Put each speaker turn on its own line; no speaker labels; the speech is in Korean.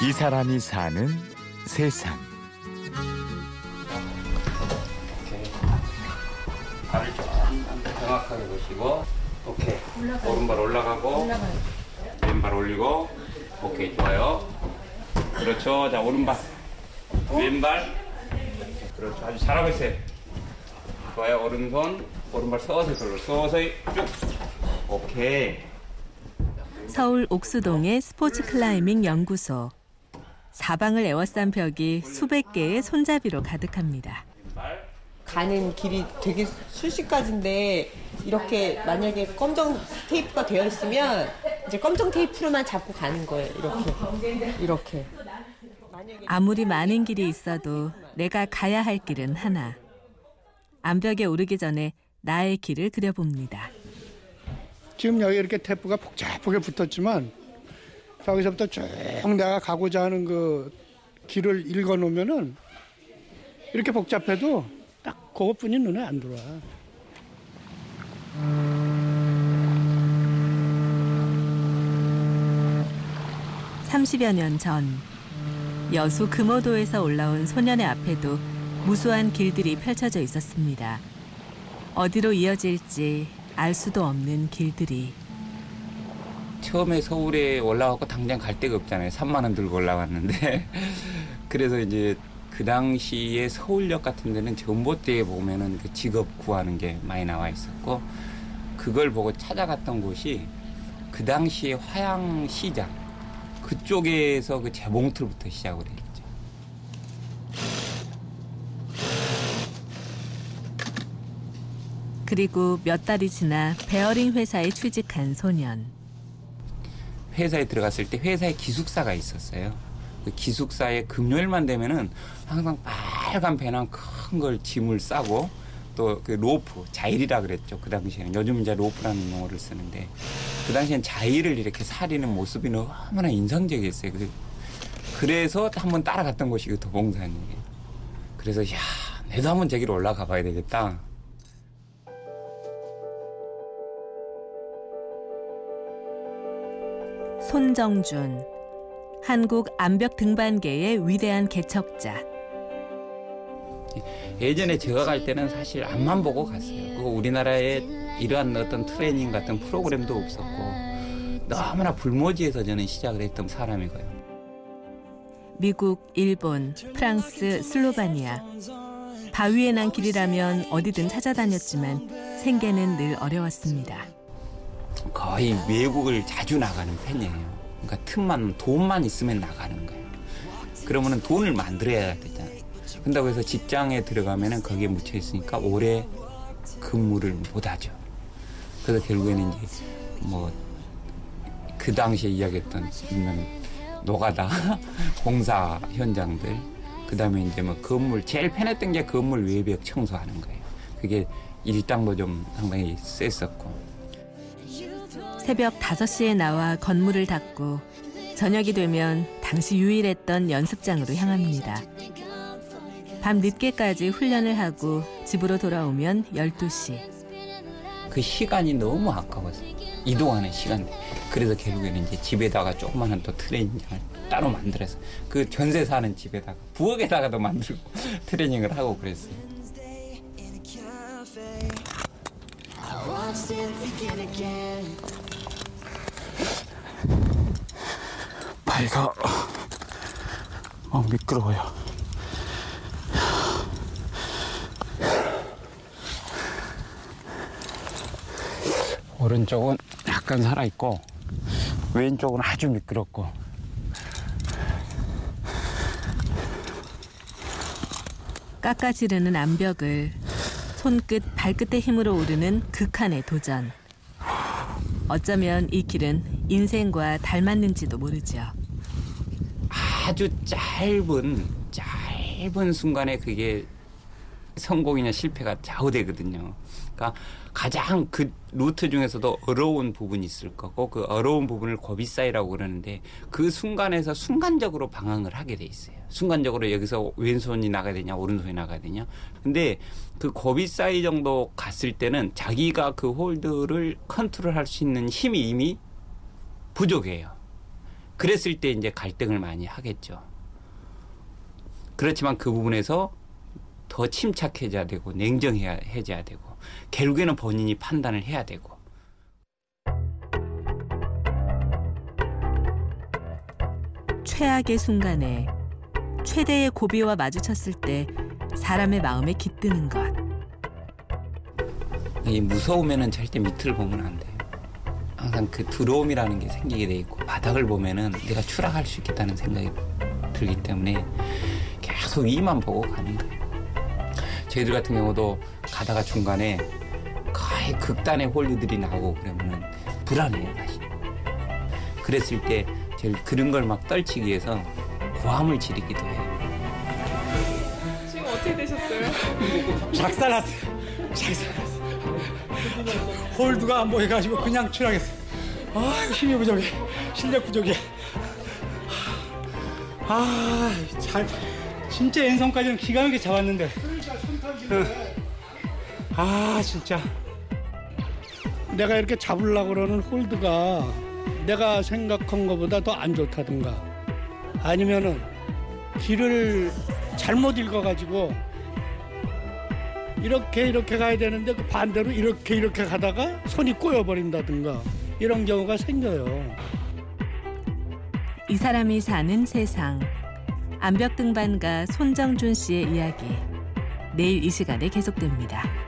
이 사람이 사는 세상.
발을 좀 정확하게 보시고 오케이. 오른발 올라가고 왼발 올리고 오케이 좋아요. 그렇죠. 자 오른발. 왼발. 그렇죠. 아주 잘하고 있어요. 좋아요. 오른손. 오른발 서서히 돌려. 서서히 쭉. 오케이.
서울 옥수동의 스포츠 클라이밍 연구소. 사방을 에워싼 벽이 수백 개의 손잡이로 가득합니다.
가는 길이 되게 수십 가지인데 이렇게 만약에 검정 테이프가 되어 있으면 이제 검정 테이프로만 잡고 가는 거예요. 이렇게 이렇게.
아무리 많은 길이 있어도 내가 가야 할 길은 하나. 암벽에 오르기 전에 나의 길을 그려봅니다.
지금 여기 이렇게 테이프가 복잡하게 붙었지만 저기서부터 쭉 내가 가고자 하는 그 길을 읽어 놓으면은 이렇게 복잡해도 딱 그것뿐이 눈에 안 들어와.
30여 년 전 여수 금오도에서 올라온 소년의 앞에도 무수한 길들이 펼쳐져 있었습니다. 어디로 이어질지 알 수도 없는 길들이
처음에 서울에 올라왔고 당장 갈 데가 없잖아요 3만 원 들고 올라왔는데 그래서 이제 그 당시에 서울역 같은 데는 전봇대에 보면은 그 직업 구하는 게 많이 나와 있었고 그걸 보고 찾아갔던 곳이 그 당시에 화양시장 그쪽에서 그 재봉틀부터 시작을 했죠.
그리고 몇 달이 지나 베어링 회사에 취직한 소년.
회사에 들어갔을 때 회사에 기숙사가 있었어요. 그 기숙사에 금요일만 되면은 항상 빨간 배낭 큰 걸 짐을 싸고 또 그 로프 자일이라 그랬죠. 그 당시에는 요즘 이제 로프라는 용어를 쓰는데 그 당시엔 자일을 이렇게 사리는 모습이 너무나 인상적이었어요. 그- 그래서 한번 따라갔던 곳이 그 도봉산이에요. 그래서 야, 내도 한번 저기로 올라가 봐야 되겠다.
손정준. 한국 암벽 등반계의 위대한 개척자.
예전에 제가 갈 때는 사실 앞만 보고 갔어요. 그 우리나라에 이러한 어떤 트레이닝 같은 프로그램도 없었고 너무나 불모지에서 저는 시작을 했던 사람이고요.
미국, 일본, 프랑스, 슬로바니아. 바위에 난 길이라면 어디든 찾아다녔지만 생계는 늘 어려웠습니다.
거의 외국을 자주 나가는 편이에요. 그러니까 틈만 돈만 있으면 나가는 거예요. 그러면은 돈을 만들어야 되잖아요. 근다고 해서 직장에 들어가면은 거기에 묻혀 있으니까 오래 근무를 못 하죠. 그래서 결국에는 이제 뭐 그 당시에 이야기했던 있는 노가다 공사 현장들 그다음에 이제 뭐 건물 제일 편했던 게 건물 외벽 청소하는 거예요. 그게 일당도 좀 상당히 셌었고
새벽 5시에 나와 건물을 닫고 저녁이 되면 당시 유일했던 연습장으로 향합니다. 밤 늦게까지 훈련을 하고 집으로 돌아오면 12시.
그 시간이 너무 아까웠어요. 이동하는 시간. 그래서 결국에는 이제 집에다가 조그마한 또 트레이닝장을 따로 만들어서 그 전세 사는 집에다가 부엌에다가도 만들고 트레이닝을 하고 그랬어요.
발가 어, 미끄러워요.
오른쪽은 약간 살아있고 왼쪽은 아주 미끄럽고
깎아지르는 암벽을 손끝, 발끝의 힘으로 오르는 극한의 도전. 어쩌면 이 길은 인생과 닮았는지도 모르죠.
아주 짧은 짧은 순간에 그게 성공이냐 실패가 좌우되거든요. 그러니까 가장 그 루트 중에서도 어려운 부분이 있을 거고 그 어려운 부분을 고비사이라고 그러는데 그 순간에서 순간적으로 방황을 하게 돼 있어요. 순간적으로 여기서 왼손이 나가야 되냐 오른손이 나가야 되냐. 근데 그 고비사이 정도 갔을 때는 자기가 그 홀드를 컨트롤할 수 있는 힘이 이미 부족해요. 그랬을 때 이제 갈등을 많이 하겠죠. 그렇지만 그 부분에서 더 침착해져야 되고 냉정해야 해져야 되고 결국에는 본인이 판단을 해야 되고
최악의 순간에 최대의 고비와 마주쳤을 때 사람의 마음에 깃드는 것.
이 무서우면은 절대 밑을 보면 안 돼요. 항상 그 두려움이라는 게 생기게 돼 있고 바닥을 보면은 내가 추락할 수 있겠다는 생각이 들기 때문에 계속 위만 보고 가는 거예요. 저희들 같은 경우도 가다가 중간에 거의 극단의 홀류들이 나오고 그러면은 불안해요 다시. 그랬을 때 제일 그런 걸 막 떨치기 위해서 고함을 지르기도 해요.
작살났어요. 작살났어. 홀드가 안 보여가지고 그냥 추락했어. 아, 힘이 부족해. 실력 부족해. 아, 잘, 진짜 왼손까지는 기가 막히게 잡았는데. 응. 아, 진짜.
내가 이렇게 잡으려고 그러는 홀드가 내가 생각한 것보다 더 안 좋다든가 아니면은 길을 잘못 읽어가지고 이렇게 이렇게 가야 되는데 그 반대로 이렇게 이렇게 가다가 손이 꼬여버린다든가 이런 경우가 생겨요.
이 사람이 사는 세상. 암벽 등반가 손정준 씨의 이야기. 내일 이 시간에 계속됩니다.